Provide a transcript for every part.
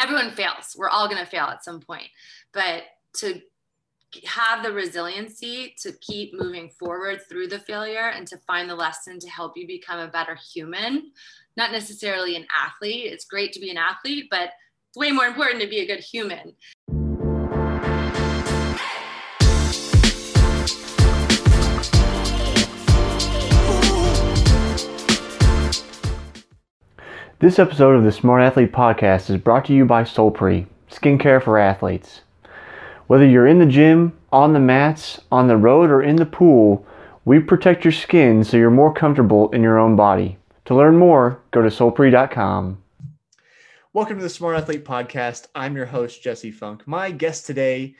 everyone fails. We're all going to fail at some point. But to have the resiliency to keep moving forward through the failure and to find the lesson to help you become a better human, not necessarily an athlete. It's great to be an athlete, but it's way more important to be a good human. This episode of the Smart Athlete Podcast is brought to you by Solpre, skincare for athletes. Whether you're in the gym, on the mats, on the road, or in the pool, we protect your skin so you're more comfortable in your own body. To learn more, go to solpre.com. Welcome to the Smart Athlete Podcast. I'm your host, Jesse Funk. My guest today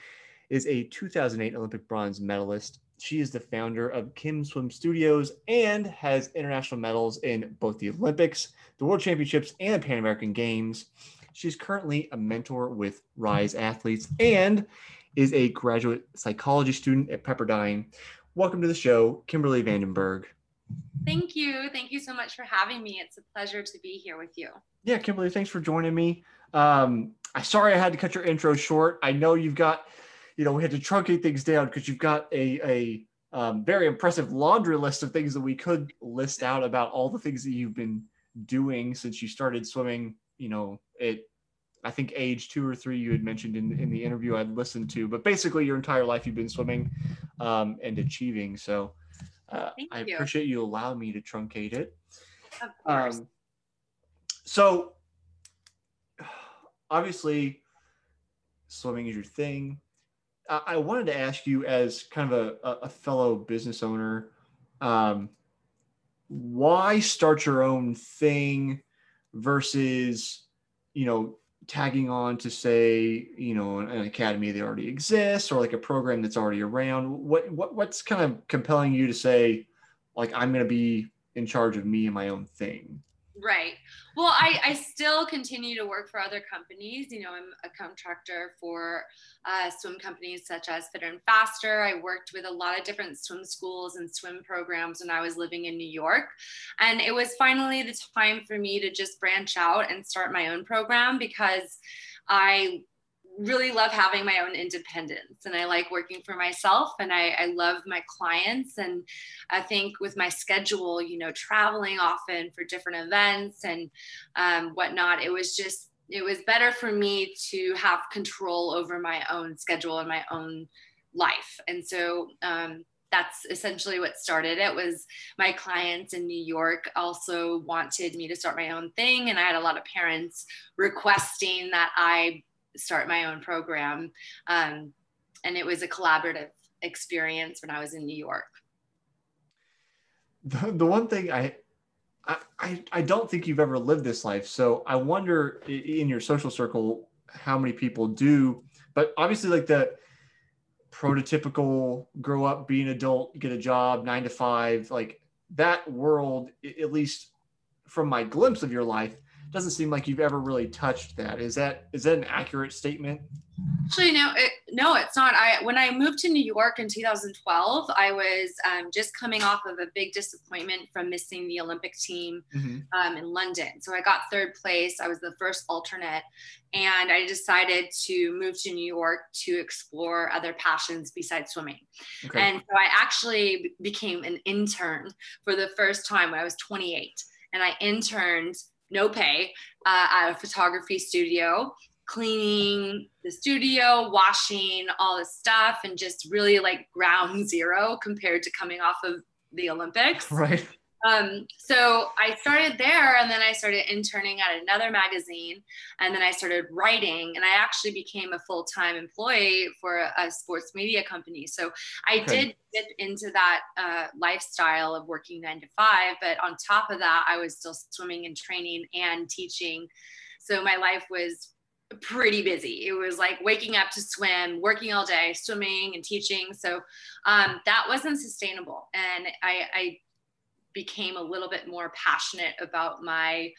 is a 2008 Olympic bronze medalist. She is the founder of Kim Swim Studios and has international medals in both the Olympics, the World Championships, and the Pan American Games. She's currently a mentor with Rise Athletes and is a graduate psychology student at Pepperdine. Welcome to the show, Kimberly Vandenberg. Thank you. Thank you so much for having me. It's a pleasure to be here with you. Yeah, Kimberly, thanks for joining me. Um, I'm sorry I had to cut your intro short. I know you've got, you know, we had to truncate things down because you've got a, a um, very impressive laundry list of things that we could list out about all the things that you've been doing since you started swimming, you know, at I think age two or three you had mentioned in, in the interview I'd listened to, but basically your entire life you've been swimming um, and achieving. So uh, I you. appreciate you allowing me to truncate it. Of course. Um, so obviously swimming is your thing. I, I wanted to ask you as kind of a, a fellow business owner, um, why start your own thing versus you know tagging on to say you know an, academy that already exists or like a program that's already around? What, what what's kind of compelling you to say like i'm going to be in charge of me and my own thing Right. Well, I, I still continue to work for other companies. You know, I'm a contractor for uh, swim companies such as Fitter and Faster. I worked with a lot of different swim schools and swim programs when I was living in New York. And it was finally the time for me to just branch out and start my own program because I really love having my own independence and I like working for myself and I, I, love my clients. And I think with my schedule, you know, traveling often for different events and um, whatnot, it was just, it was better for me to have control over my own schedule and my own life. And so, um, that's essentially what started it was my clients in new york also wanted me to start my own thing and i had a lot of parents requesting that i start my own program. Um, and it was a collaborative experience when I was in New York. The, the one thing I, I, I don't think you've ever lived this life. So I wonder in your social circle how many people do, but obviously like the prototypical grow up, be an adult, get a job, nine to five, like that world, at least from my glimpse of your life, doesn't seem like you've ever really touched that. Is that is that an accurate statement? Actually, no, it, no, it's not. I when I moved to New York in 2012, I was um, just coming off of a big disappointment from missing the Olympic team mm-hmm. um, in London. So I got third place. I was the first alternate, and I decided to move to New York to explore other passions besides swimming. Okay. And so I actually became an intern for the first time when I was 28, and I interned no pay uh, at a photography studio cleaning the studio, washing all the stuff, and just really like ground zero compared to coming off of the Olympics. Right. Um, so I started there and then I started interning at another magazine and then I started writing and I actually became a full-time employee for a, a sports media company. So I okay. did get into that uh, lifestyle of working nine to five, but on top of that, I was still swimming and training and teaching. So my life was pretty busy. It was like waking up to swim, working all day, swimming and teaching. So um, that wasn't sustainable. And I, I became a little bit more passionate about my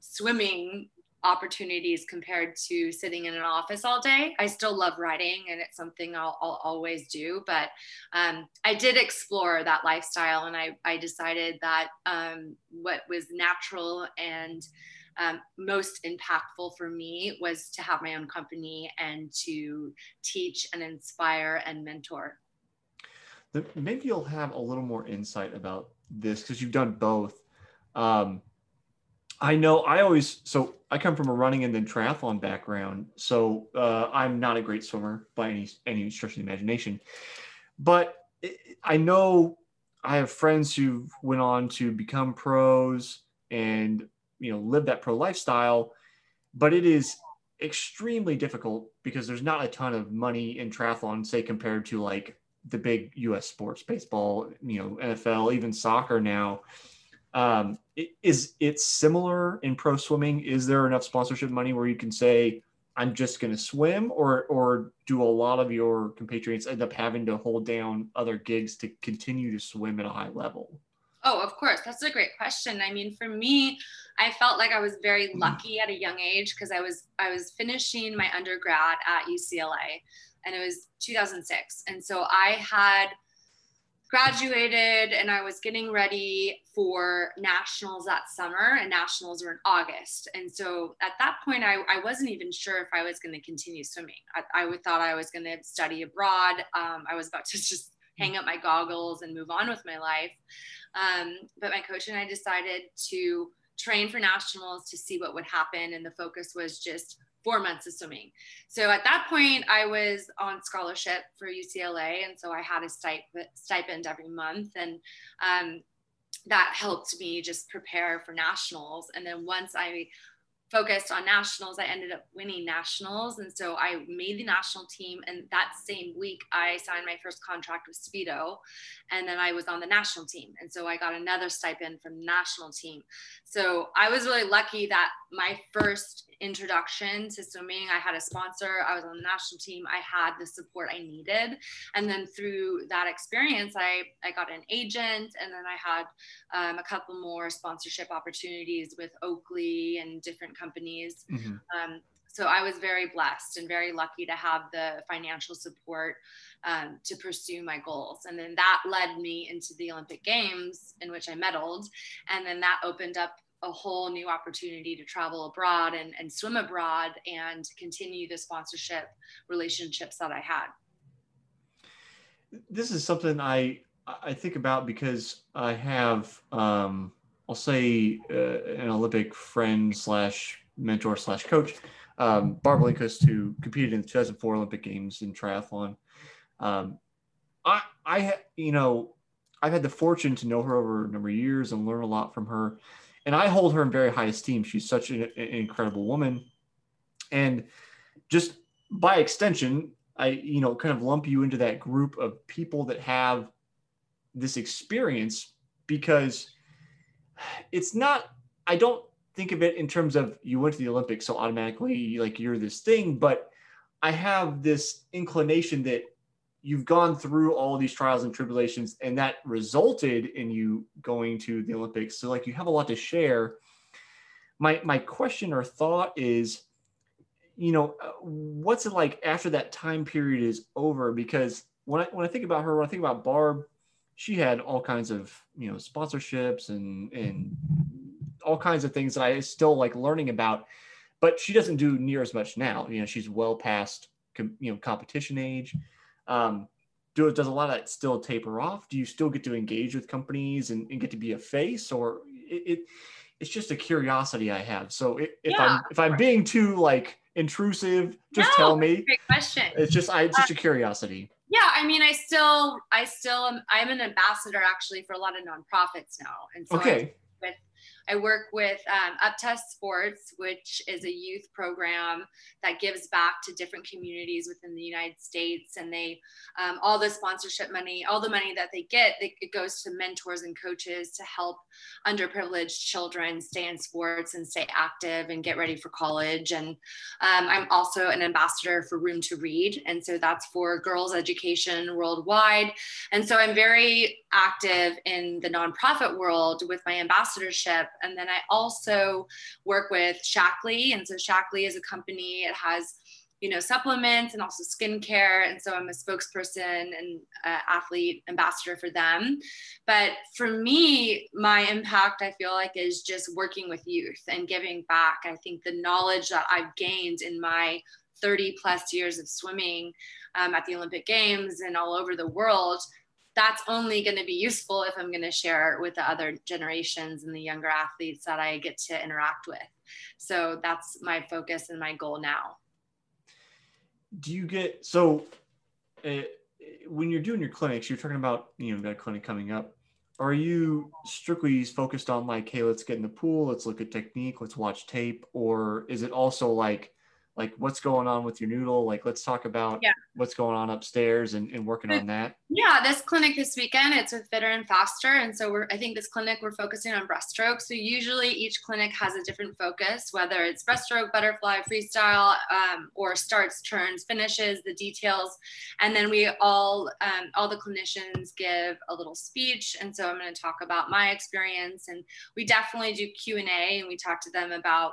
swimming opportunities compared to sitting in an office all day. I still love writing and it's something I'll, I'll always do, but um, I did explore that lifestyle and I, I decided that um, what was natural and um, most impactful for me was to have my own company and to teach and inspire and mentor. Maybe you'll have a little more insight about this because you've done both. Um, I know I always so I come from a running and then triathlon background, so uh, I'm not a great swimmer by any any stretch of the imagination, but I know I have friends who went on to become pros and you know live that pro lifestyle, but it is extremely difficult because there's not a ton of money in triathlon, say compared to like the big U.S. sports, baseball, you know, NFL, even soccer now. Um, is it similar in pro swimming? Is there enough sponsorship money where you can say, I'm just going to swim, or or do a lot of your compatriots end up having to hold down other gigs to continue to swim at a high level? Oh, of course. That's a great question. I mean, for me, I felt like I was very mm-hmm. lucky at a young age because I was I was finishing my undergrad at UCLA and it was 2006. And so I had graduated and I was getting ready for nationals that summer, and nationals were in August. And so at that point, I, I wasn't even sure if I was going to continue swimming. I, I thought I was going to study abroad. Um, I was about to just hang up my goggles and move on with my life. Um, but my coach and I decided to train for nationals to see what would happen. And the focus was just four months of swimming. So at that point, I was on scholarship for UCLA, and so I had a stipend every month, and um, that helped me just prepare for nationals. And then once I focused on nationals. I ended up winning nationals. And so I made the national team. And that same week, I signed my first contract with Speedo. And then I was on the national team. And so I got another stipend from the national team. So I was really lucky that my first introduction to swimming, I had a sponsor, I was on the national team, I had the support I needed. And then through that experience, I, I got an agent and then I had um, a couple more sponsorship opportunities with Oakley and different companies. Mm-hmm. Um, so I was very blessed and very lucky to have the financial support um, to pursue my goals. And then that led me into the Olympic Games, in which I medaled. And then that opened up a whole new opportunity to travel abroad and, and swim abroad and continue the sponsorship relationships that I had. This is something I I think about because I have um, I'll say uh, an Olympic friend slash mentor slash coach, um, Barb Lindquist, who competed in the 2004 Olympic Games in triathlon. Um, I, I, you know, I've had the fortune to know her over a number of years and learn a lot from her, and I hold her in very high esteem. She's such an, an incredible woman, and just by extension, I, you know, kind of lump you into that group of people that have this experience because it's not i don't think of it in terms of you went to the olympics so automatically like you're this thing but i have this inclination that you've gone through all these trials and tribulations and that resulted in you going to the olympics. So like you have a lot to share. My my question or thought is you know uh, what's it like after that time period is over? Because when I when I think about her when I think about Barb she had all kinds of you know sponsorships and and all kinds of things that I still like learning about, but she doesn't do near as much now. You know, she's well past you know competition age. Um, do does a lot of that still taper off? Do you still get to engage with companies and, and get to be a face, or it, it, it's just a curiosity I have. So it, if yeah, I'm if I'm being too like intrusive, just no, tell me. Great question. It's just I it's just a curiosity yeah i mean i still i still am i'm an ambassador actually for a lot of nonprofits now. And so okay I work with um, Up2Us Sports, which is a youth program that gives back to different communities within the United States. And they, um, all the sponsorship money, all the money that they get, they, it goes to mentors and coaches to help underprivileged children stay in sports and stay active and get ready for college. And um, I'm also an ambassador for Room to Read. And so that's for girls' education worldwide. And so I'm very active in the nonprofit world with my ambassadorship and then I also work with Shaklee. And so Shaklee is a company, it has you know, supplements and also skincare. And so I'm a spokesperson and uh, athlete ambassador for them. But for me, my impact, I feel like, is just working with youth and giving back. I think the knowledge that I've gained in my 30 plus years of swimming um, at the Olympic Games and all over the world that's only going to be useful if I'm going to share with the other generations and the younger athletes that I get to interact with. So that's my focus and my goal now. Do you get so uh, when you're doing your clinics, you're talking about you know that clinic coming up. Are you strictly focused on like, hey, let's get in the pool, let's look at technique, let's watch tape, or is it also like like what's going on with your noodle? Like let's talk about yeah. what's going on upstairs and, and working on that. Yeah this clinic this weekend it's with fitter and faster and so we're i think this clinic we're focusing on breaststroke. So usually each clinic has a different focus whether it's breaststroke butterfly freestyle um, or starts turns finishes the details. And then we all um, all the clinicians give a little speech and so i'm going to talk about my experience. And we definitely do q&a and we talk to them about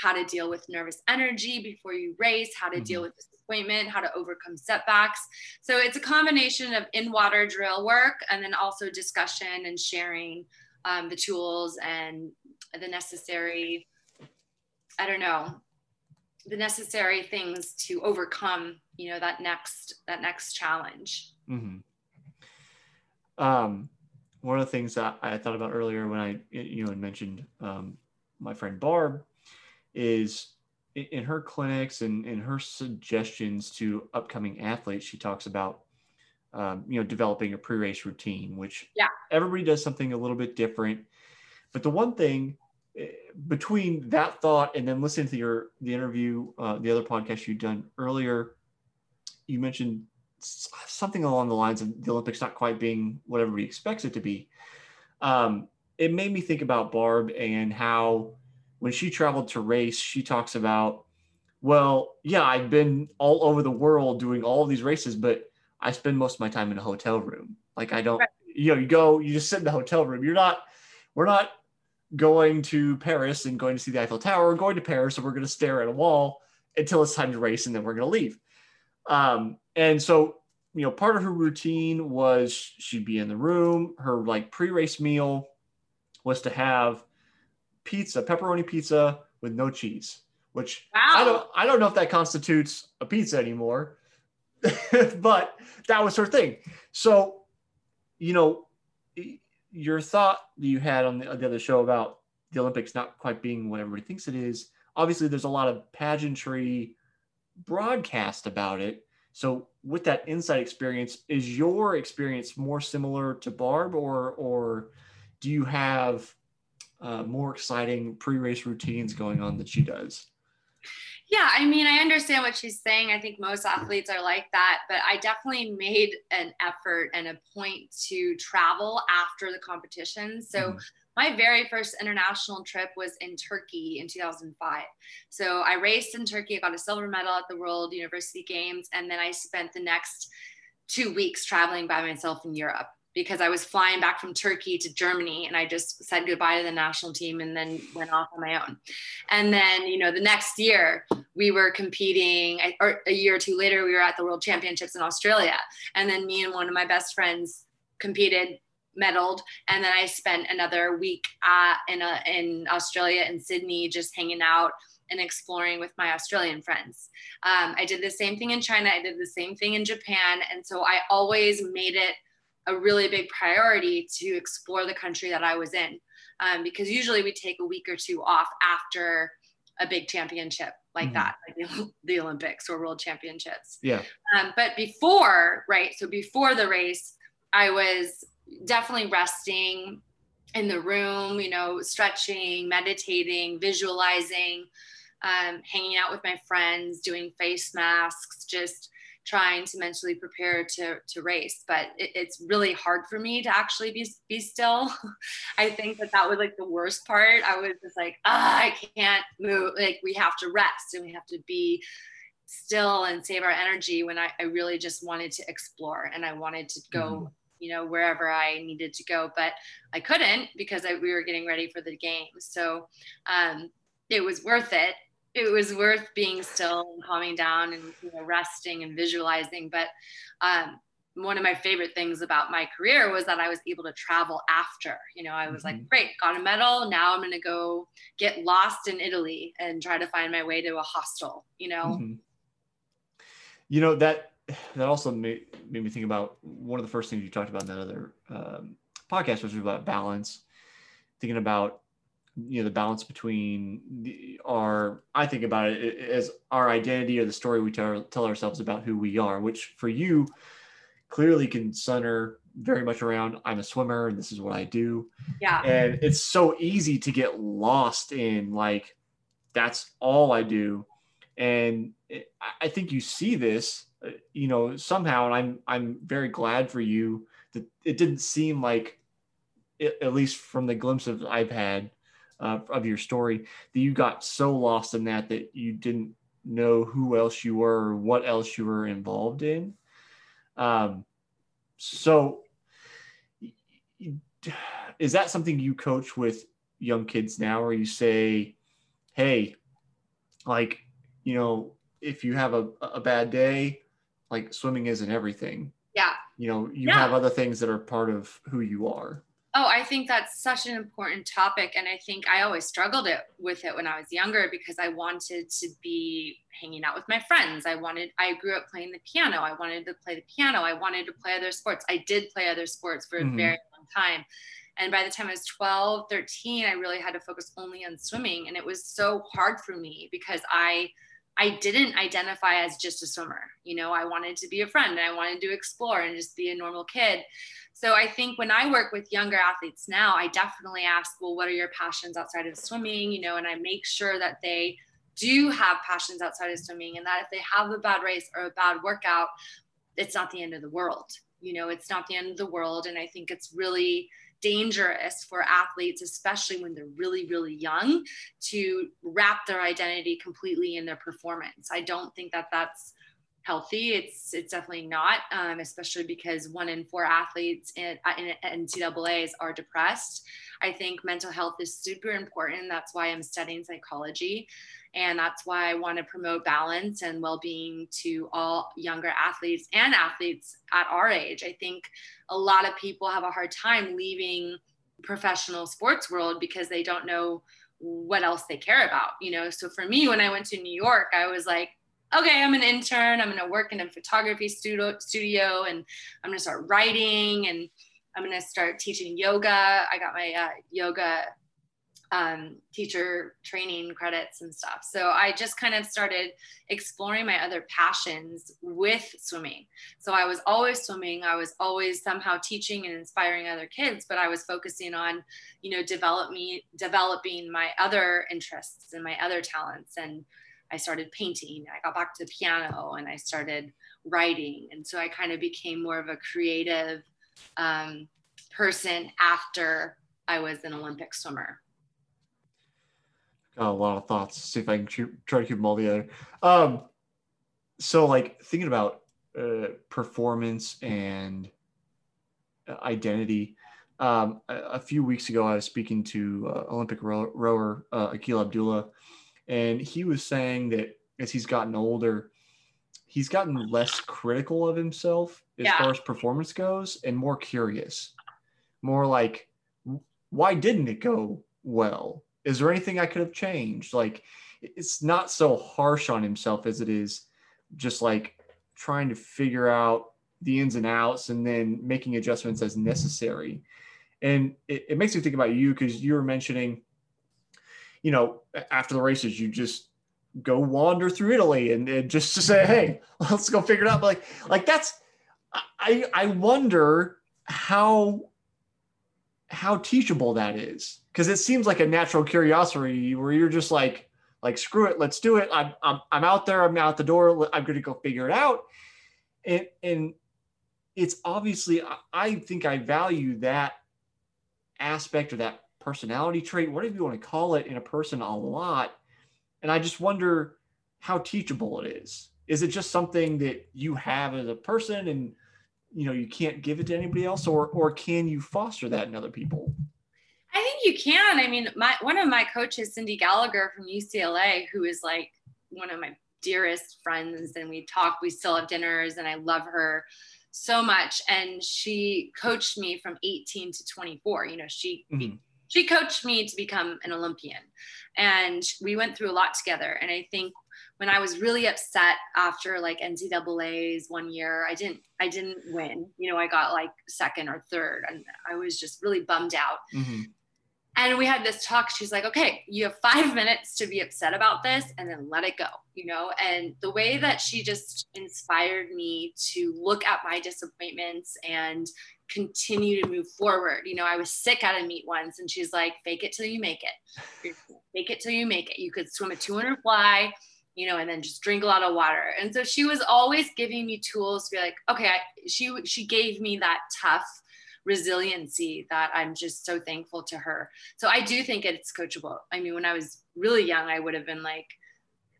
how to deal with nervous energy before you race, how to mm-hmm. deal with disappointment, how to overcome setbacks. So it's a combination of in water drill work and then also discussion and sharing um, the tools and the necessary, I don't know, the necessary things to overcome, you know, that next that next challenge. Mm-hmm. Um, one of the things that I thought about earlier when I, you know, mentioned um, my friend Barb is in her clinics and in her suggestions to upcoming athletes, she talks about um, you know developing a pre-race routine, which yeah. everybody does something a little bit different. But the one thing eh, between that thought and then listening to your the interview, uh, the other podcast you'd done earlier, you mentioned something along the lines of the Olympics not quite being what everybody expects it to be. Um, it made me think about Barb and how when she traveled to race, she talks about, well, yeah, I've been all over the world doing all of these races, but I spend most of my time in a hotel room. Like I don't, right. you know, you go, you just sit in the hotel room. You're not, we're not going to Paris and going to see the Eiffel Tower. We're going to Paris and we're going to stare at a wall until it's time to race and then we're going to leave. Um, and so, you know, part of her routine was she'd be in the room. Her like pre-race meal was to have pizza, pepperoni pizza with no cheese, which wow. I don't I don't know if that constitutes a pizza anymore. but that was her thing. So, you know, your thought that you had on the, the other show about the Olympics not quite being what everybody thinks it is. Obviously, there's a lot of pageantry broadcast about it. So, with that inside experience, is your experience more similar to Barb, or or do you have uh, more exciting pre-race routines going on that she does. Yeah, I mean, I understand what she's saying. I think most athletes are like that, but I definitely made an effort and a point to travel after the competition. So mm-hmm. my very first international trip was in Turkey in 2005. So I raced in Turkey, I got a silver medal at the World University Games, and then I spent the next two weeks traveling by myself in Europe because I was flying back from Turkey to Germany and I just said goodbye to the national team and then went off on my own. And then, you know, the next year we were competing, or a year or two later, we were at the World Championships in Australia. And then me and one of my best friends competed medaled and then i spent another week uh, in, a, in australia in sydney just hanging out and exploring with my australian friends um, i did the same thing in china i did the same thing in japan and so i always made it a really big priority to explore the country that I was in. Um, because usually we take a week or two off after a big championship like mm-hmm. that, like the, the, Olympics or World Championships. Yeah. Um, but before, right? So before the race, I was definitely resting in the room, you know, stretching, meditating, visualizing, um, hanging out with my friends, doing face masks, just trying to mentally prepare to to race but it, it's really hard for me to actually be be still. I think that that was like the worst part. I was just like ah, i can't move like we have to rest and we have to be still and save our energy when I, I really just wanted to explore and i wanted to go mm-hmm. you know wherever i needed to go but i couldn't because I, we were getting ready for the game. So um, it was worth it it was worth being still and calming down and you know, resting and visualizing. But um, one of my favorite things about my career was that I was able to travel after. You know, I was mm-hmm. like, great, got a medal. Now I'm going to go get lost in Italy and try to find my way to a hostel. You know. Mm-hmm. You know that that also made, made me think about one of the first things you talked about in that other um, podcast was about balance. Thinking about you know the balance between the, our i think about it as our identity or the story we tell, tell ourselves about who we are which for you clearly can center very much around i'm a swimmer and this is what i do. Yeah. And it's so easy to get lost in like that's all i do. And it, i think you see this uh, you know somehow and i'm i'm very glad for you that it didn't seem like at least from the glimpse of i've had uh, of your story that you got so lost in that that you didn't know who else you were or what else you were involved in. Um, so is that something you coach with young kids now where you say hey like you know if you have a, a bad day like swimming isn't everything. Yeah. You know you yeah. have other things that are part of who you are Oh, I think that's such an important topic. And I think I always struggled it, with it when I was younger because I wanted to be hanging out with my friends. I wanted, I grew up playing the piano. I wanted to play the piano. I wanted to play other sports. I did play other sports for mm-hmm. a very long time. And by the time I was 12, 13, I really had to focus only on swimming. And it was so hard for me because I, I didn't identify as just a swimmer. You know, I wanted to be a friend and I wanted to explore and just be a normal kid. So I think when I work with younger athletes now, I definitely ask, well, what are your passions outside of swimming? You know, and I make sure that they do have passions outside of swimming and that if they have a bad race or a bad workout, it's not the end of the world. You know, it's not the end of the world. And I think it's really dangerous for athletes, especially when they're really, really young, to wrap their identity completely in their performance. I don't think that that's healthy. It's it's definitely not, um, especially because one in four athletes in, in NCAA's are depressed. I think mental health is super important. That's why I'm studying psychology, and that's why I want to promote balance and well-being to all younger athletes and athletes at our age. I think a lot of people have a hard time leaving professional sports world because they don't know what else they care about you know so for me when i went to new york i was like okay, I'm an intern. I'm going to work in a photography studio, studio and I'm going to start writing and I'm going to start teaching yoga. I got my uh, yoga um, teacher training credits and stuff. So I just kind of started exploring my other passions with swimming. So I was always swimming. I was always somehow teaching and inspiring other kids, but I was focusing on, you know, develop me, developing my other interests and my other talents. And I started painting. I got back to the piano and I started writing. And so I kind of became more of a creative um, person after I was an Olympic swimmer. Got a lot of thoughts. See if I can try to keep them all together. Um, so, like thinking about uh, performance and uh, identity. Um, a, a, few weeks ago, I was speaking to uh, Olympic rower, uh, Aquil Abdullah, and he was saying that as he's gotten older, he's gotten less critical of himself as yeah. far as performance goes and more curious. More like, why didn't it go well? Is there anything I could have changed? Like, it's not so harsh on himself as it is just like trying to figure out the ins and outs and then making adjustments as necessary. And it, it makes me think about you because you were mentioning you know, after the races, you just go wander through Italy and, and just to say, hey, let's go figure it out. But like, like that's I I wonder how how teachable that is. Because it seems like a natural curiosity where you're just like like screw it let's do it. I'm i'm, I'm out there. I'm out the door. I'm going to go figure it out. And and it's obviously i think i value that aspect or that personality trait, whatever you want to call it, in a person a lot. And I just wonder how teachable it is. Is it just something that you have as a person and you know you can't give it to anybody else or or can you foster that in other people? I think you can. I mean, my one of my coaches, Cyndi Gallagher from UCLA, who is like one of my dearest friends, and we talk. We still have dinners, and I love her so much. And she coached me from 18 to 24. You know, she mm-hmm. She coached me to become an Olympian, and we went through a lot together. And I think when I was really upset after like NCAA's one year, I didn't I didn't win. You know, I got like second or third, and I was just really bummed out. Mm-hmm. And we had this talk. She's like, okay, you have five minutes to be upset about this and then let it go, you know? And the way that she just inspired me to look at my disappointments and continue to move forward. You know, I was sick at a meet once and she's like, fake it till you make it. Fake it till you make it. You could swim a 200 fly, you know, and then just drink a lot of water. And so she was always giving me tools to be like, okay, I, she, she gave me that tough resiliency that I'm just so thankful to her. So I do think it's coachable. I mean, when I was really young, I would have been like,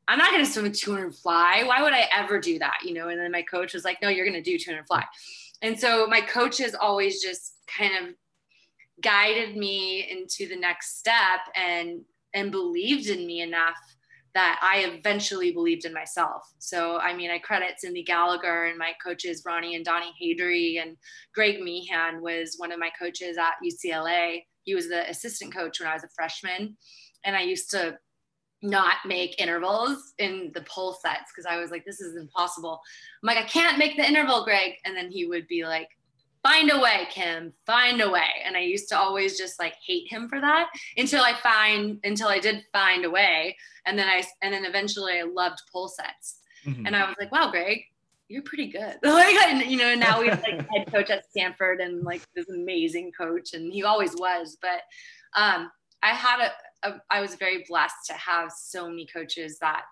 I'm not going to swim a 200 fly. Why would I ever do that? You know, and then my coach was like, no, you're going to do 200 fly. And so my coaches always just kind of guided me into the next step and and believed in me enough that I eventually believed in myself. So, I mean, I credit Cyndi Gallagher and my coaches, Ronnie and Donnie Hadry, and Greg Meehan was one of my coaches at UCLA. He was the assistant coach when I was a freshman. And I used to not make intervals in the pole sets because I was like, this is impossible. I'm like, I can't make the interval, Greg. And then he would be like, find a way, Kim, find a way. And I used to always just like hate him for that until I find until I did find a way. And then I and then eventually I loved pole sets. Mm-hmm. And I was like, wow, Greg, you're pretty good. like you know, now we have like head coach at Stanford and like this amazing coach, and he always was. But um I had a, I was very blessed to have so many coaches that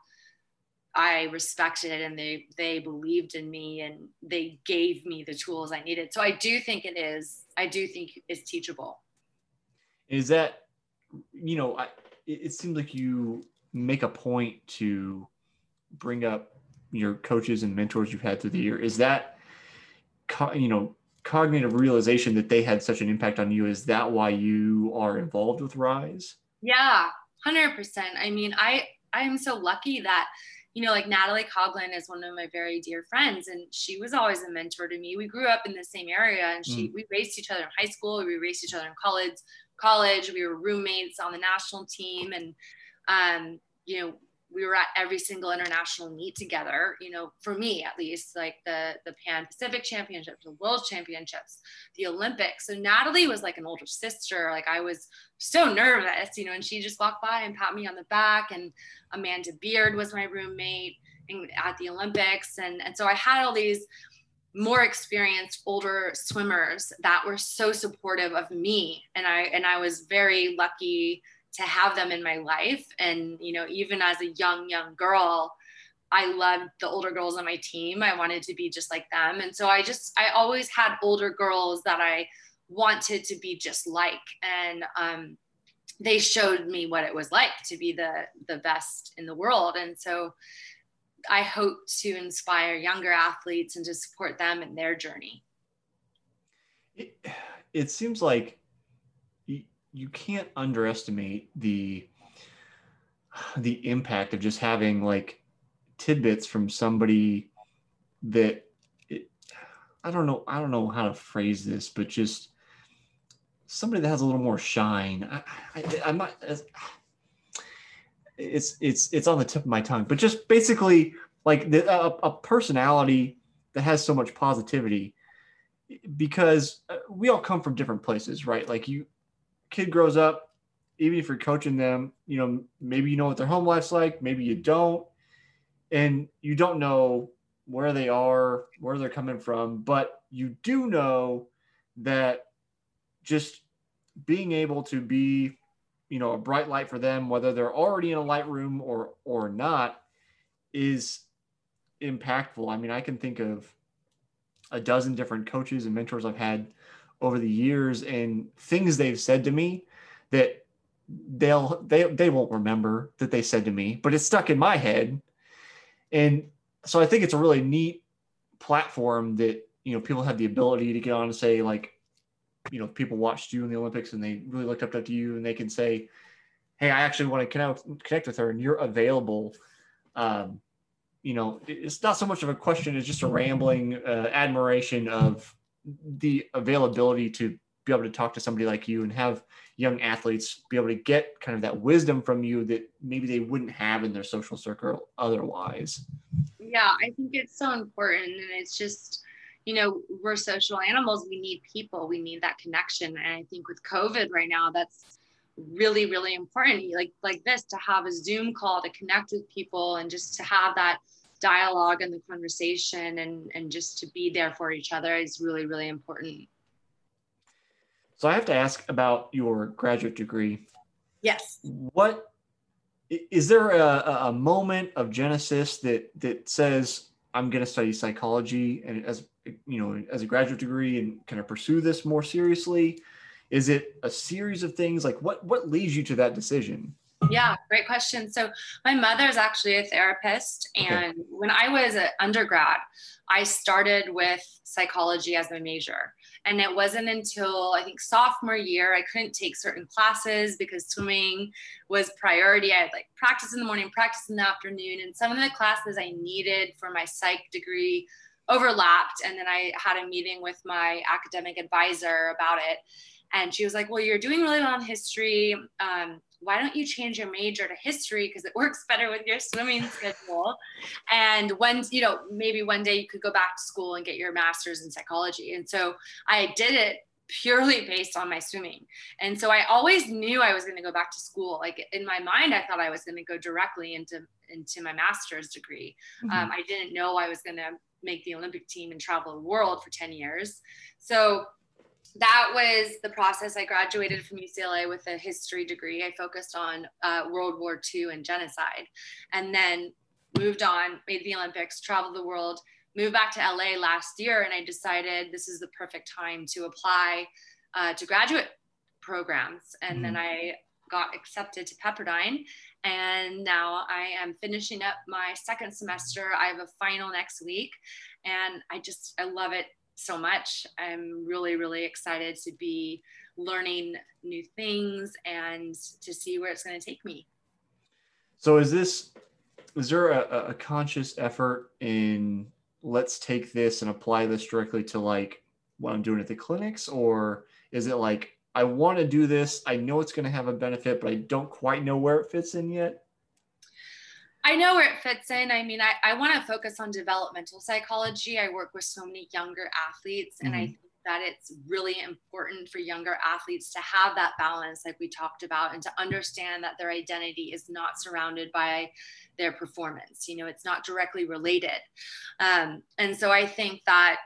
I respected and they they believed in me and they gave me the tools I needed. So I do think it is. I do think it's teachable. Is that you know? I, it seems like you make a point to bring up your coaches and mentors you've had through the year. Is that you know cognitive realization that they had such an impact on you? Is that why you are involved with Rise? Yeah, hundred percent. I mean, I I am so lucky that you know, like Natalie Coughlin is one of my very dear friends, and she was always a mentor to me. We grew up in the same area, and she mm. we raced each other in high school. We raced each other in college. College, we were roommates on the national team, and um, you know, we were at every single international meet together you know for me at least like the the pan pacific championships the world championships the olympics. So natalie was like an older sister like i was so nervous you know and she just walked by and pat me on the back and amanda beard was my roommate at the olympics. And and so i had all these more experienced older swimmers that were so supportive of me. And i and i was very lucky to have them in my life. And you know even as a young young girl i loved the older girls on my team. I wanted to be just like them. And so i just i always had older girls that i wanted to be just like. And um, they showed me what it was like to be the the best in the world. And so i hope to inspire younger athletes and to support them in their journey. It, it seems like you can't underestimate the the impact of just having like tidbits from somebody that it, I don't know I don't know how to phrase this, but just somebody that has a little more shine. I, I, I'm not. It's it's it's on the tip of my tongue, but just basically like the, a, a personality that has so much positivity because uh, we all come from different places, right? Like you kid grows up, even if you're coaching them, you know, maybe you know what their home life's like, maybe you don't, and you don't know where they are, where they're coming from, but you do know that just being able to be, you know, a bright light for them, whether they're already in a light room or or not, is impactful. I mean, I can think of a dozen different coaches and mentors I've had over the years and things they've said to me that they'll they they won't remember that they said to me, but it's stuck in my head. And so I think it's a really neat platform that you know people have the ability to get on and say like you know people watched you in the Olympics and they really looked up to you and they can say, "Hey, I actually want to connect connect with her," and you're available. Um, you know, it's not so much of a question; it's just a rambling uh, admiration of the availability to be able to talk to somebody like you and have young athletes be able to get kind of that wisdom from you that maybe they wouldn't have in their social circle otherwise. Yeah, I think it's so important. And it's just, you know, we're social animals. We need people, we need that connection. And I think with COVID right now, that's really, really important. Like, like this to have a Zoom call to connect with people and just to have that dialogue and the conversation and, and just to be there for each other is really, really important. So I have to ask about your graduate degree. Yes. What is there a, a moment of genesis that that says I'm going to study psychology and as you know as a graduate degree and kind of pursue this more seriously? Is it a series of things? Like what what leads you to that decision? Yeah, great question. So my mother is actually a therapist, and okay. when I was an undergrad, I started with psychology as my major. And it wasn't until I think sophomore year I couldn't take certain classes because swimming was priority. I had like practice in the morning, practice in the afternoon, and some of the classes I needed for my psych degree overlapped. And then I had a meeting with my academic advisor about it. And she was like, Well, you're doing really well in history. Um, why don't you change your major to history? Because it works better with your swimming schedule. And when you know maybe one day you could go back to school and get your master's in psychology. And so i did it purely based on my swimming. And so i always knew i was going to go back to school. Like in my mind i thought i was going to go directly into into my master's degree. Mm-hmm. um, i didn't know i was going to make the olympic team and travel the world for 10 years. So that was the process. I graduated from UCLA with a history degree. I focused on uh, World War II and genocide, and then moved on, made the Olympics, traveled the world, moved back to LA last year, and I decided this is the perfect time to apply uh, to graduate programs. And mm-hmm. then I got accepted to Pepperdine, and now I am finishing up my second semester. I have a final next week, and I just I love it so much. I'm really, really excited to be learning new things and to see where it's going to take me. So, is this, is there a, a conscious effort in let's take this and apply this directly to like what I'm doing at the clinics? Or is it like, I want to do this, I know it's going to have a benefit, but I don't quite know where it fits in yet? I know where it fits in. I mean, I, I want to focus on developmental psychology. I work with so many younger athletes, and mm-hmm. I think that it's really important for younger athletes to have that balance, like we talked about, and to understand that their identity is not surrounded by their performance. You know, it's not directly related. Um, and so I think that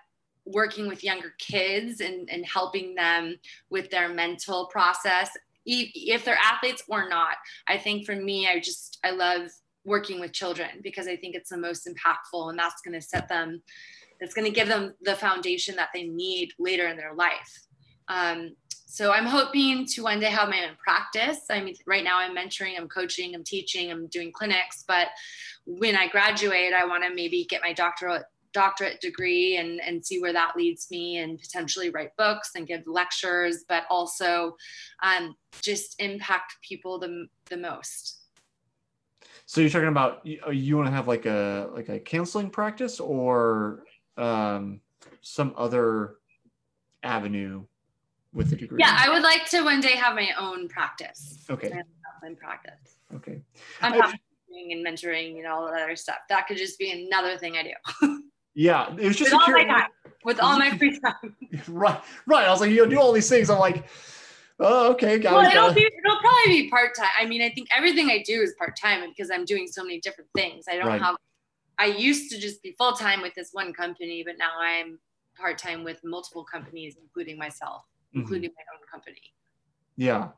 working with younger kids and, and helping them with their mental process if they're athletes or not i think for me i just i love working with children because I think it's the most impactful and that's going to set them, it's going to give them the foundation that they need later in their life. Um, so I'm hoping to one day have my own practice. I mean, right now I'm mentoring, I'm coaching, I'm teaching, I'm doing clinics, but when I graduate, I want to maybe get my doctorate doctorate degree and, and see where that leads me and potentially write books and give lectures, but also um, just impact people the, the most. So you're talking about you, uh, you want to have like a like a counseling practice or um, some other avenue with the degree? Yeah, I would like to one day have my own practice. Okay. Counseling practice. Okay. I'm I, and mentoring and all that other stuff. That could just be another thing I do. yeah, it was just with all my time, with all my free time. right, right. I was like, you know, do all these things. I'm like, Oh, okay. Got well, it'll, uh, be, it'll probably be part time. I mean, I think everything I do is part time because I'm doing so many different things. I don't right. have. I used to just be full time with this one company, but now I'm part time with multiple companies, including myself, mm-hmm. including my own company. Yeah,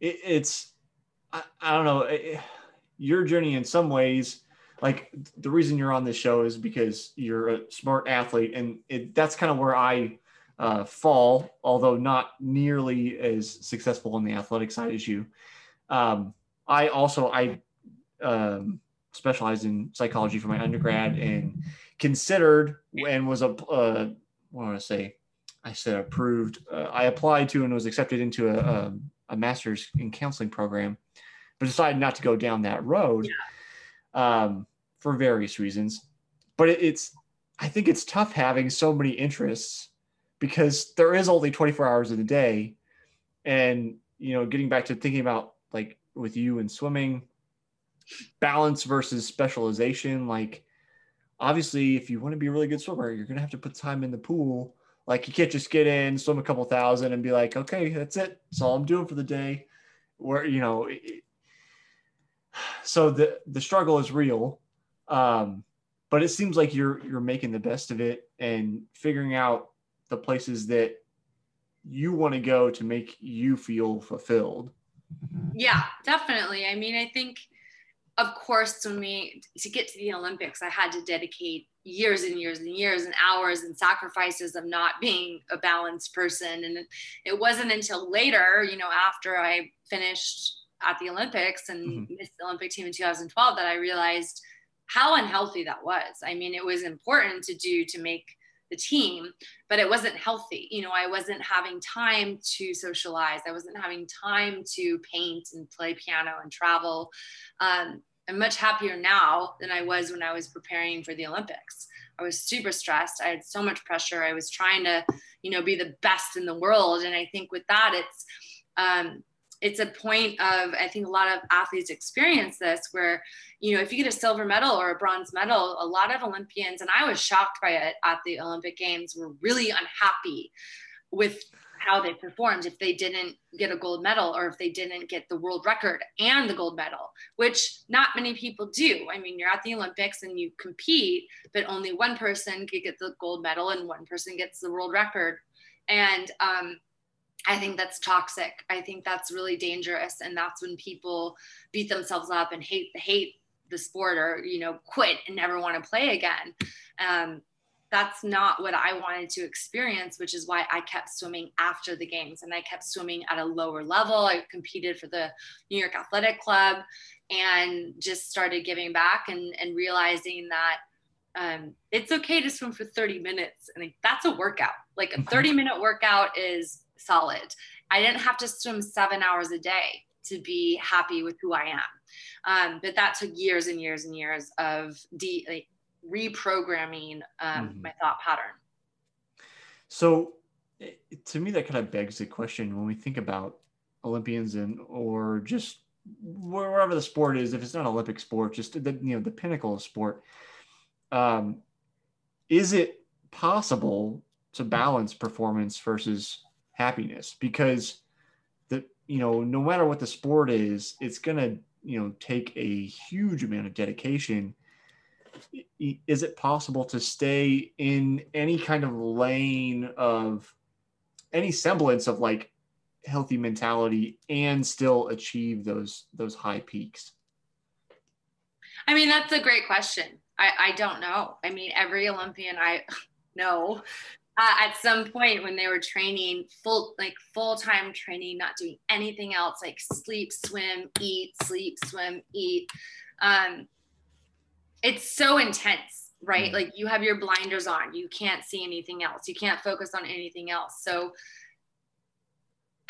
it, it's. I, I don't know. It, your journey in some ways like the reason you're on this show is because you're a smart athlete and it, that's kind of where i uh, fall, although not nearly as successful on the athletic side as you. Um, I also I um, specialized in psychology for my undergrad and considered and was a uh, what do I say I said approved. Uh, I applied to and was accepted into a, a, a, master's in counseling program, but decided not to go down that road um, for various reasons. But it, it's, I think it's tough having so many interests because there is only 24 hours in a day. And, you know, getting back to thinking about like with you and swimming, balance versus specialization, like obviously if you want to be a really good swimmer, you're going to have to put time in the pool like you can't just get in, swim a couple thousand, and be like, okay, that's it. That's all I'm doing for the day. Where you know, it, so the the struggle is real, um, but it seems like you're you're making the best of it and figuring out the places that you want to go to make you feel fulfilled. Yeah, definitely. I mean, I think of course, when we to get to the Olympics, I had to dedicate years and years and years and hours and sacrifices of not being a balanced person. And it wasn't until later, you know, after I finished at the Olympics and mm-hmm. missed the Olympic team in 2012, that I realized how unhealthy that was. I mean, it was important to do to make the team, but it wasn't healthy. You know, I wasn't having time to socialize. I wasn't having time to paint and play piano and travel. Um, I'm much happier now than I was when I was preparing for the Olympics. I was super stressed. I had so much pressure. I was trying to, you know, be the best in the world. And I think with that, it's um, it's a point of I think a lot of athletes experience this where you know if you get a silver medal or a bronze medal a lot of Olympians and I was shocked by it at the Olympic games were really unhappy with how they performed if they didn't get a gold medal or if they didn't get the world record and the gold medal, which not many people do. I mean, you're at the Olympics and you compete, but only one person could get the gold medal and one person gets the world record. And um, I think that's toxic. I think that's really dangerous, and that's when people beat themselves up and hate hate the sport or you know quit and never want to play again. Um, that's not what I wanted to experience, which is why I kept swimming after the games and I kept swimming at a lower level. I competed for the New York Athletic Club and just started giving back and, and realizing that um, it's okay to swim for 30 minutes. And that's a workout. Like a 30 minute workout is solid. I didn't have to swim seven hours a day to be happy with who I am. Um, but that took years and years and years of de- like reprogramming um, mm-hmm. my thought pattern. So, to me, that kind of begs the question when we think about Olympians and or just wherever the sport is, if it's not Olympic sport, just the you know the pinnacle of sport. Um, is it possible to balance performance versus happiness? Because the you know no matter what the sport is, it's gonna you know take a huge amount of dedication. Is it possible to stay in any kind of lane of any semblance of like healthy mentality and still achieve those those high peaks? I mean that's a great question. I i don't know. I mean every olympian i know uh, at some point when they were training full like full-time training not doing anything else like sleep swim eat sleep swim eat. Um, it's so intense right? Mm-hmm. like you have your blinders on. You can't see anything else. You can't focus on anything else. So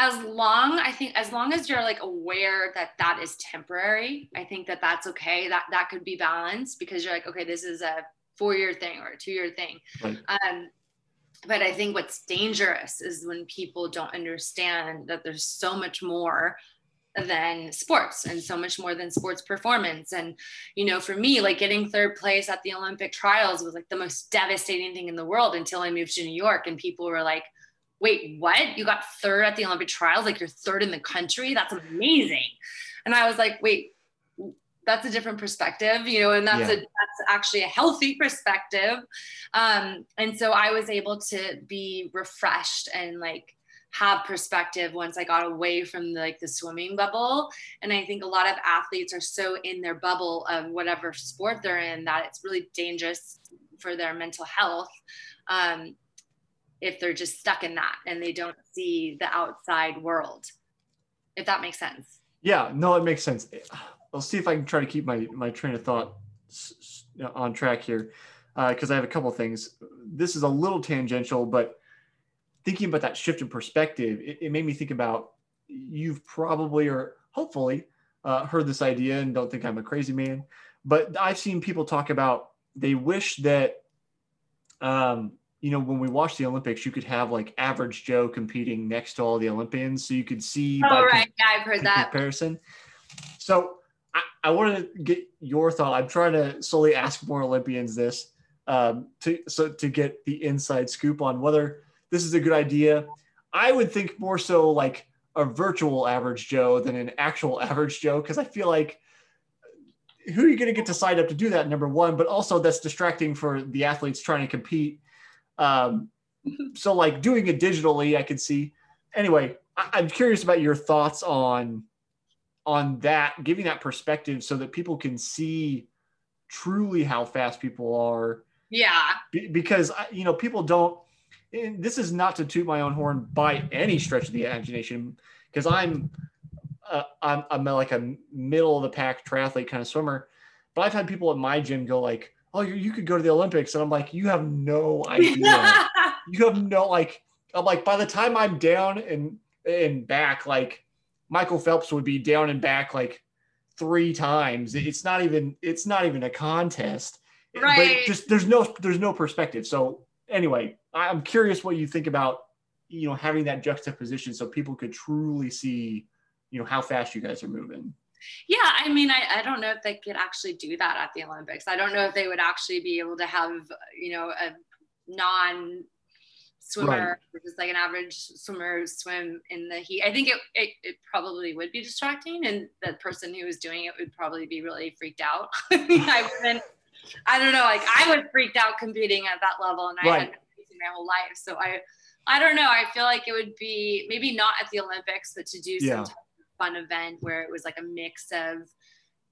as long i think as long as you're like aware that that is temporary i think that that's okay. That that could be balanced because you're like okay this is a four year thing or a two year thing. Right. um, but i think what's dangerous is when people don't understand that there's so much more than sports and so much more than sports performance. And you know for me like getting third place at the olympic trials was like the most devastating thing in the world until i moved to new york and people were like wait what? You got third at the olympic trials? Like you're third in the country? That's amazing. And i was like wait that's a different perspective you know and that's yeah. a that's actually a healthy perspective um and so i was able to be refreshed and like have perspective once I got away from the, like the swimming bubble. And I think a lot of athletes are so in their bubble of whatever sport they're in that it's really dangerous for their mental health um, if they're just stuck in that and they don't see the outside world. If that makes sense. Yeah, no, it makes sense. I'll see if I can try to keep my my train of thought on track here because uh, I have a couple things. This is a little tangential, but thinking about that shift in perspective, it, it made me think about you've probably or hopefully uh, heard this idea and don't think I'm a crazy man, but I've seen people talk about they wish that, um, you know, when we watch the Olympics, you could have like average Joe competing next to all the Olympians, so you could see. Oh right, yeah, I've heard that comparison. So I, I wanted to get your thought. I'm trying to slowly ask more Olympians this um, to so to get the inside scoop on whether this is a good idea. I would think more so like a virtual average Joe than an actual average Joe because I feel like who are you going to get to sign up to do that? Number one, but also that's distracting for the athletes trying to compete. Um, so like doing it digitally, I could see. Anyway, I, I'm curious about your thoughts on on that, giving that perspective so that people can see truly how fast people are. Yeah. Be, because you know people don't. this is not to toot my own horn by any stretch of the imagination, because I'm uh, I'm, I'm like a middle of the pack triathlete kind of swimmer. But I've had people at my gym go like, "Oh, you, you could go to the Olympics," and I'm like, "You have no idea. you have no like." I'm like, by the time I'm down and and back, like Michael Phelps would be down and back like three times. It's not even it's not even a contest. Right. But just there's no there's no perspective. So anyway, I'm curious what you think about you know having that juxtaposition so people could truly see you know how fast you guys are moving yeah i mean I, I don't know if they could actually do that at the olympics i don't know if they would actually be able to have you know a non swimmer right. just like an average swimmer swim in the heat i think it, it, it, probably would be distracting and the person who was doing it would probably be really freaked out i wouldn't i don't know like i was freaked out competing at that level and i right. had been competing my whole life so i i don't know i feel like it would be maybe not at the olympics but to do yeah. some fun event where it was like a mix of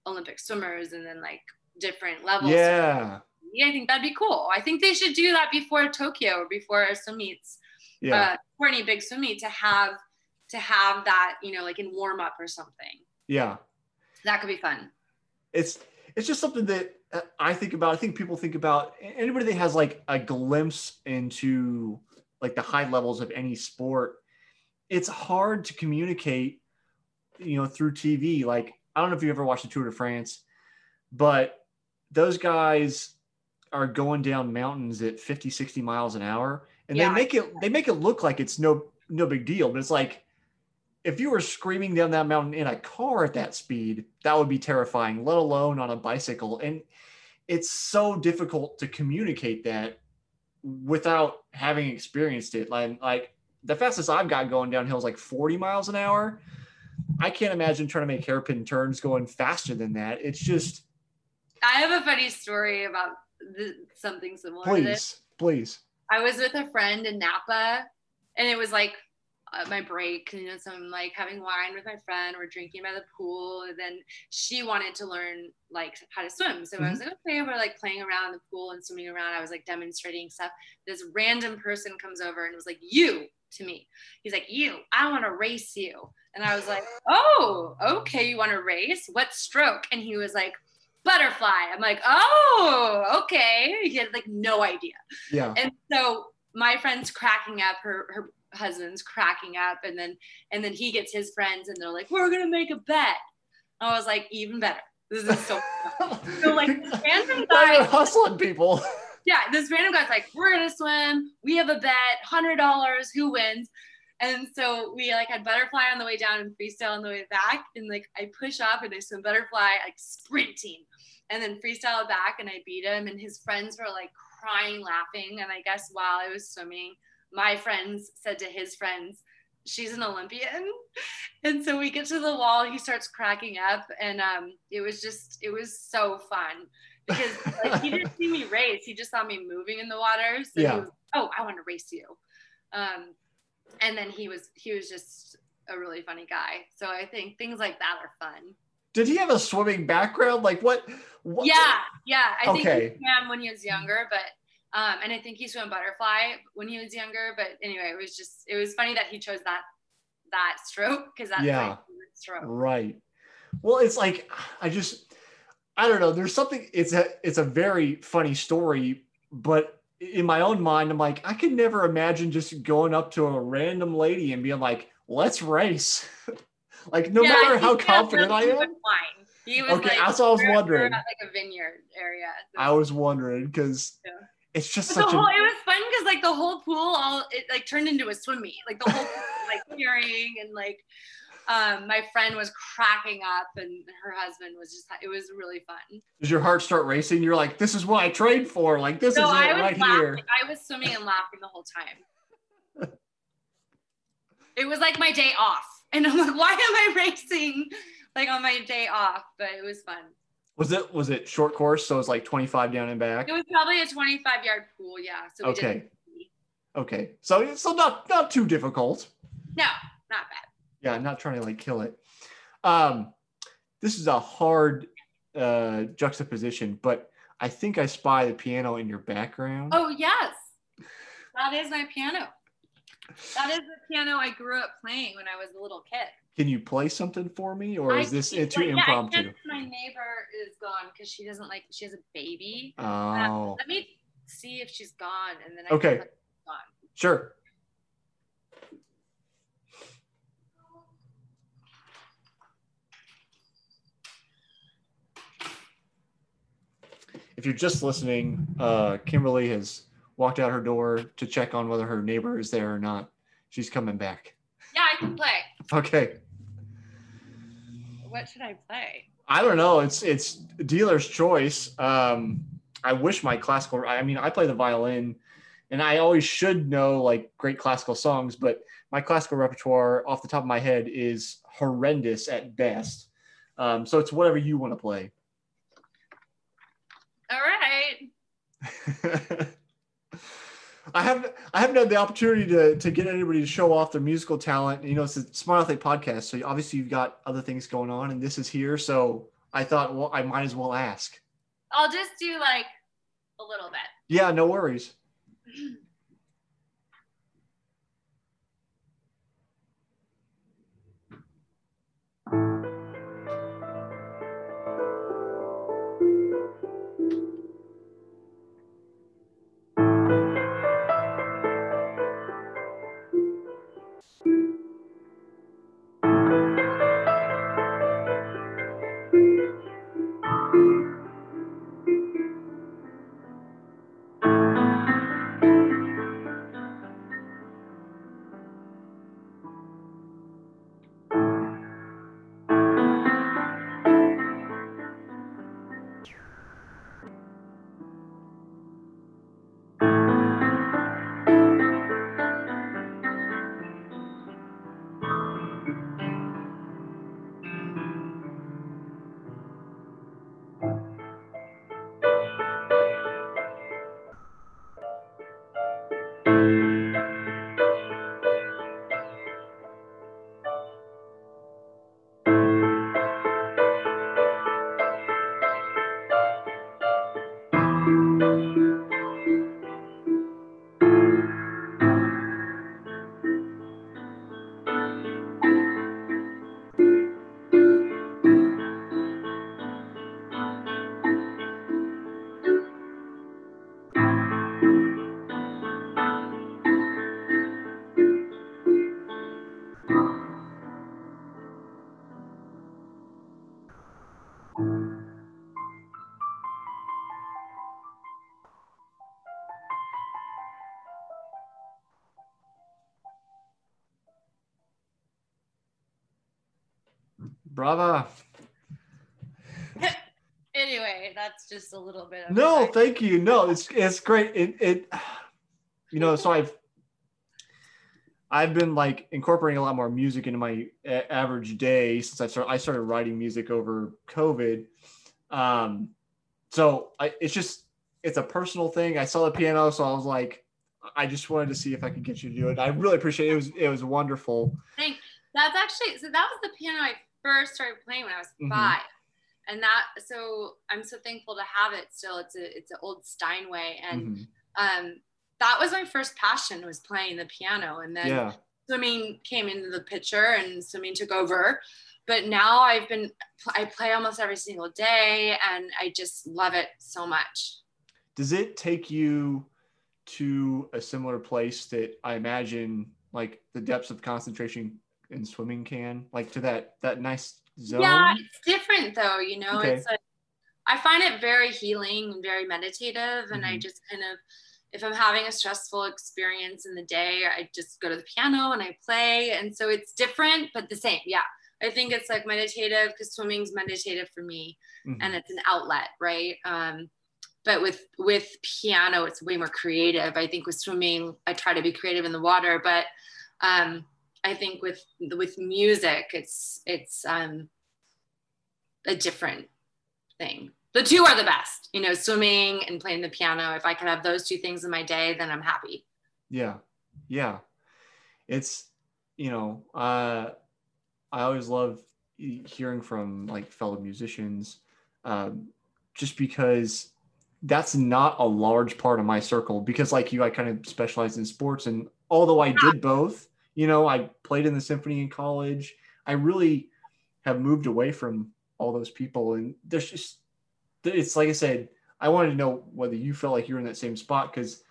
Olympic swimmers and then like different levels. Yeah. Yeah, I think that'd be cool. I think they should do that before Tokyo or before swim meets. Yeah. Uh, before any big swim meet to have to have that, you know, like in warm up or something. Yeah. That could be fun. It's it's just something that uh, I think about. I think people think about anybody that has like a glimpse into like the high levels of any sport. It's hard to communicate you know, through TV. Like, I don't know if you ever watched the Tour de France, but those guys are going down mountains at 50, 60 miles an hour. And yeah. they make it they make it look like it's no no big deal. But it's like if you were screaming down that mountain in a car at that speed, that would be terrifying, let alone on a bicycle. And it's so difficult to communicate that without having experienced it. Like, like the fastest I've got going downhill is like 40 miles an hour. I can't imagine trying to make hairpin turns going faster than that. It's just. I have a funny story about the, something similar. Please, please. I was with a friend in Napa, and it was like uh, my break. You know, so I'm like having wine with my friend. We're drinking by the pool, and then she wanted to learn like how to swim. So mm-hmm. I was like, okay, we're like playing around in the pool and swimming around. I was like demonstrating stuff. This random person comes over and was like, "You." To me, he's like, "You, I want to race you." And I was like, oh, okay, you want to race? What stroke? And he was like, butterfly. I'm like, oh, okay. He had like no idea. Yeah. And so my friend's cracking up, her her husband's cracking up, and then and then he gets his friends and they're like, we're gonna make a bet. I was like, even better. This is so so like random guy hustling people. Yeah, this random guy's like, we're gonna swim. We have a bet, hundred dollars. Who wins? And so we like had butterfly on the way down and freestyle on the way back. And like I push off and I swim butterfly like sprinting and then freestyle back and I beat him. And his friends were like crying, laughing. And I guess while I was swimming, my friends said to his friends, she's an Olympian. And so we get to the wall, he starts cracking up. And um, it was just, it was so fun because like, he didn't see me race. He just saw me moving in the water. So yeah. Was, oh, I want to race you. Um, and then he was he was just a really funny guy. So I think things like that are fun. Did he have a swimming background? Like what? what? Yeah, yeah. I okay. think he swam when he was younger, but um, and I think he swam butterfly when he was younger. But anyway, it was just it was funny that he chose that that stroke because that's yeah, stroke. Right. Well, it's like I just I don't know. There's something. It's a it's a very funny story, but in my own mind, I'm like, I could never imagine just going up to a random lady and being like, let's race. like, no Yeah, matter how confident I am. He was Okay, like, that's what I was wondering. At like a vineyard area. so- I was wondering because Yeah. it's just But the such whole, a. it was fun because like the whole pool all it like turned into a swim meet. Like the whole pool was, like cheering and like um my friend was cracking up and her husband was just it was really fun. Does your heart start racing? You're like, this is what I trained for. Like, this so is it I was right laughing. here. I was swimming and laughing the whole time. it was like my day off. And I'm like, why am I racing like on my day off? But it was fun. Was it was it short course? So it's like 25 down and back. It was probably a 25 yard pool, yeah. So we Okay. did Okay, so so not not too difficult. no, not bad. Yeah, I'm not trying to like kill it. Um, this is a hard uh, juxtaposition, but I think I spy the piano in your background. Oh yes, that is my piano. That is the piano I grew up playing when I was a little kid. Can you play something for me, or is I this can't- too like, impromptu? my neighbor is gone because she doesn't like. She has a baby. Um, Oh, let me see if she's gone, and then I Okay. Can it on. sure. If you're just listening, uh, Kimberly has walked out her door to check on whether her neighbor is there or not. She's coming back. Yeah, I can play. Okay. What should I play? I don't know. It's it's dealer's choice. Um, I wish my classical. I mean, I play the violin, and I always should know like great classical songs, but my classical repertoire off the top of my head is horrendous at best. Um, so it's whatever you want to play. All right. I haven't I haven't had the opportunity to to get anybody to show off their musical talent. You know, it's a Smart Athlete podcast, so obviously you've got other things going on, and this is here. So I thought, well, I might as well ask. I'll just do like a little bit. Yeah, no worries. Brava. Anyway, that's just a little bit of No, thank you. No, it's it's great. It it you know, so I've I've been like incorporating a lot more music into my average day since I started I started writing music over COVID. Um so I it's just it's a personal thing. I saw the piano, so I was like, I just wanted to see if I could get you to do it. I really appreciate it. It was it was wonderful. Thank- That's actually so. That was the piano I first started playing when I was Mhm. five, and that so I'm so thankful to have it still. It's a it's an old Steinway, and Mhm. um, that was my first passion was playing the piano, and then Yeah. swimming came into the picture, and swimming took over. But now I've been I play almost every single day, and I just love it so much. does it take you to a similar place that I imagine like the depths of concentration in swimming can, like to that that nice zone? Yeah, it's different though. You know, Okay. it's like I find it very healing and very meditative, and I Mhm. just kind of. If I'm having a stressful experience in the day, I just go to the piano and I play. And so it's different, but the same. Yeah. I think it's like meditative because swimming's meditative for me. Mhm. and it's an outlet right um, but with with piano it's way more creative i think with swimming i try to be creative in the water but um, i think with with music it's it's um, a different thing the two are the best you know swimming and playing the piano if i could have those two things in my day then i'm happy Yeah. Yeah. It's, you know, uh, I always love hearing from like fellow musicians, um, just because that's not a large part of my circle. Because like you, I kind of specialize in sports, and although I did both, you know, I played in the symphony in college. I really have moved away from all those people, and there's just, it's like I said, I wanted to know whether you felt like you were in that same spot because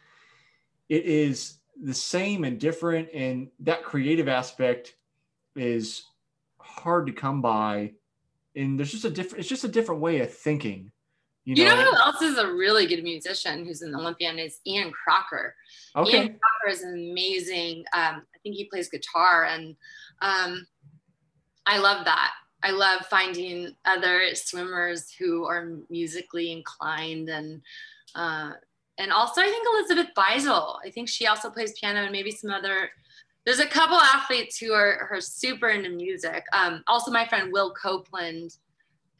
it is the same and different and that creative aspect is hard to come by and there's just a different it's just a different way of thinking you know, you know who else is a really good musician who's an olympian is ian crocker okay Ian Crocker is an amazing. Um, I think he plays guitar, and um, I love that. I love finding other swimmers who are musically inclined, and uh, and also I think Elizabeth Beisel. I think she also plays piano, and maybe some other. There's a couple athletes who are, are super into music. Um, also, my friend Will Copeland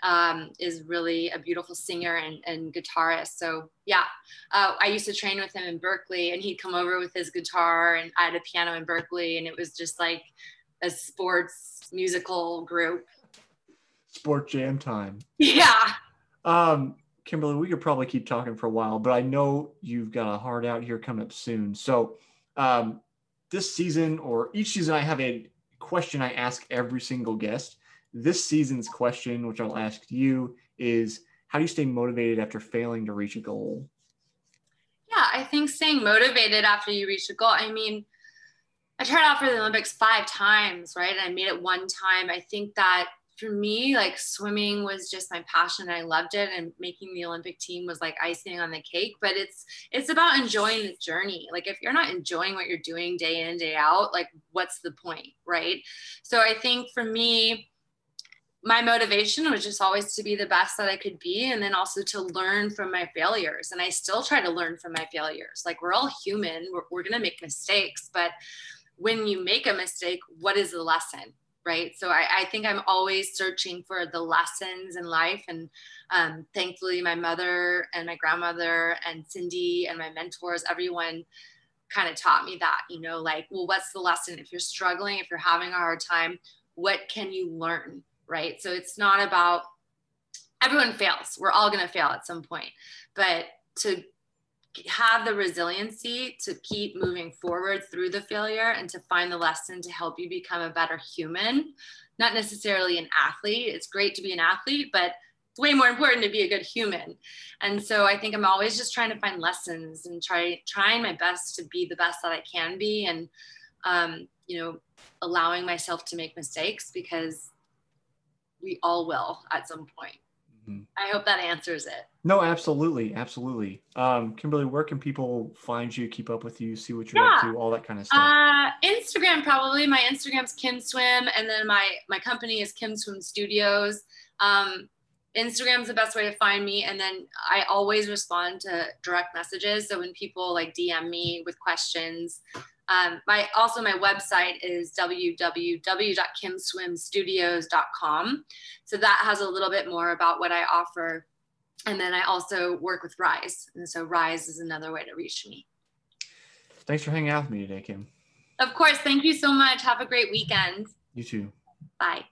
um, is really a beautiful singer and, and guitarist. So yeah, uh, I used to train with him in Berkeley, and he'd come over with his guitar, and I had a piano in Berkeley, and it was just like a sports musical group. sport jam time Yeah. um kimberly we could probably keep talking for a while but i know you've got a hard out here coming up soon so um this season or each season i have a question i ask every single guest this season's question which i'll ask you is how do you stay motivated after failing to reach a goal Yeah, I think staying motivated after you reach a goal. I mean, I tried out for the Olympics five times, right? And I made it one time. I think that for me, like swimming was just my passion. I loved it, and making the Olympic team was like icing on the cake. But it's it's about enjoying the journey. Like if you're not enjoying what you're doing day in day out, like what's the point, right? So I think for me, my motivation was just always to be the best that I could be and then also to learn from my failures. And I still try to learn from my failures. Like we're all human, we're, we're going to make mistakes. But when you make a mistake, what is the lesson? Right. So I, I think I'm always searching for the lessons in life. And um, thankfully, my mother and my grandmother and Cyndi and my mentors, everyone kind of taught me that, you know, like, well, what's the lesson? If you're struggling, if you're having a hard time, what can you learn? Right? So it's not about everyone fails. We're all going to fail at some point. But to have the resiliency to keep moving forward through the failure and to find the lesson to help you become a better human, not necessarily an athlete. It's great to be an athlete, but it's way more important to be a good human. And so I think I'm always just trying to find lessons and try trying my best to be the best that I can be and um, you know, allowing myself to make mistakes because we all will at some point. Mhm. I hope that answers it. No, absolutely, absolutely. Um, Kimberly, where can people find you, keep up with you, see what you're up to, all that kind of stuff? Uh, Instagram probably. My Instagram's Kim Swim, and then my my company is Kim Swim Studios. Um, Instagram's the best way to find me, and then I always respond to direct messages. So when people like DM me with questions, um, my also my website is www.kimswimstudios.com. So that has a little bit more about what I offer. And then I also work with Rise. And so Rise is another way to reach me. Thanks for hanging out with me today, Kim. Of course. Thank you so much. Have a great weekend. You too. Bye.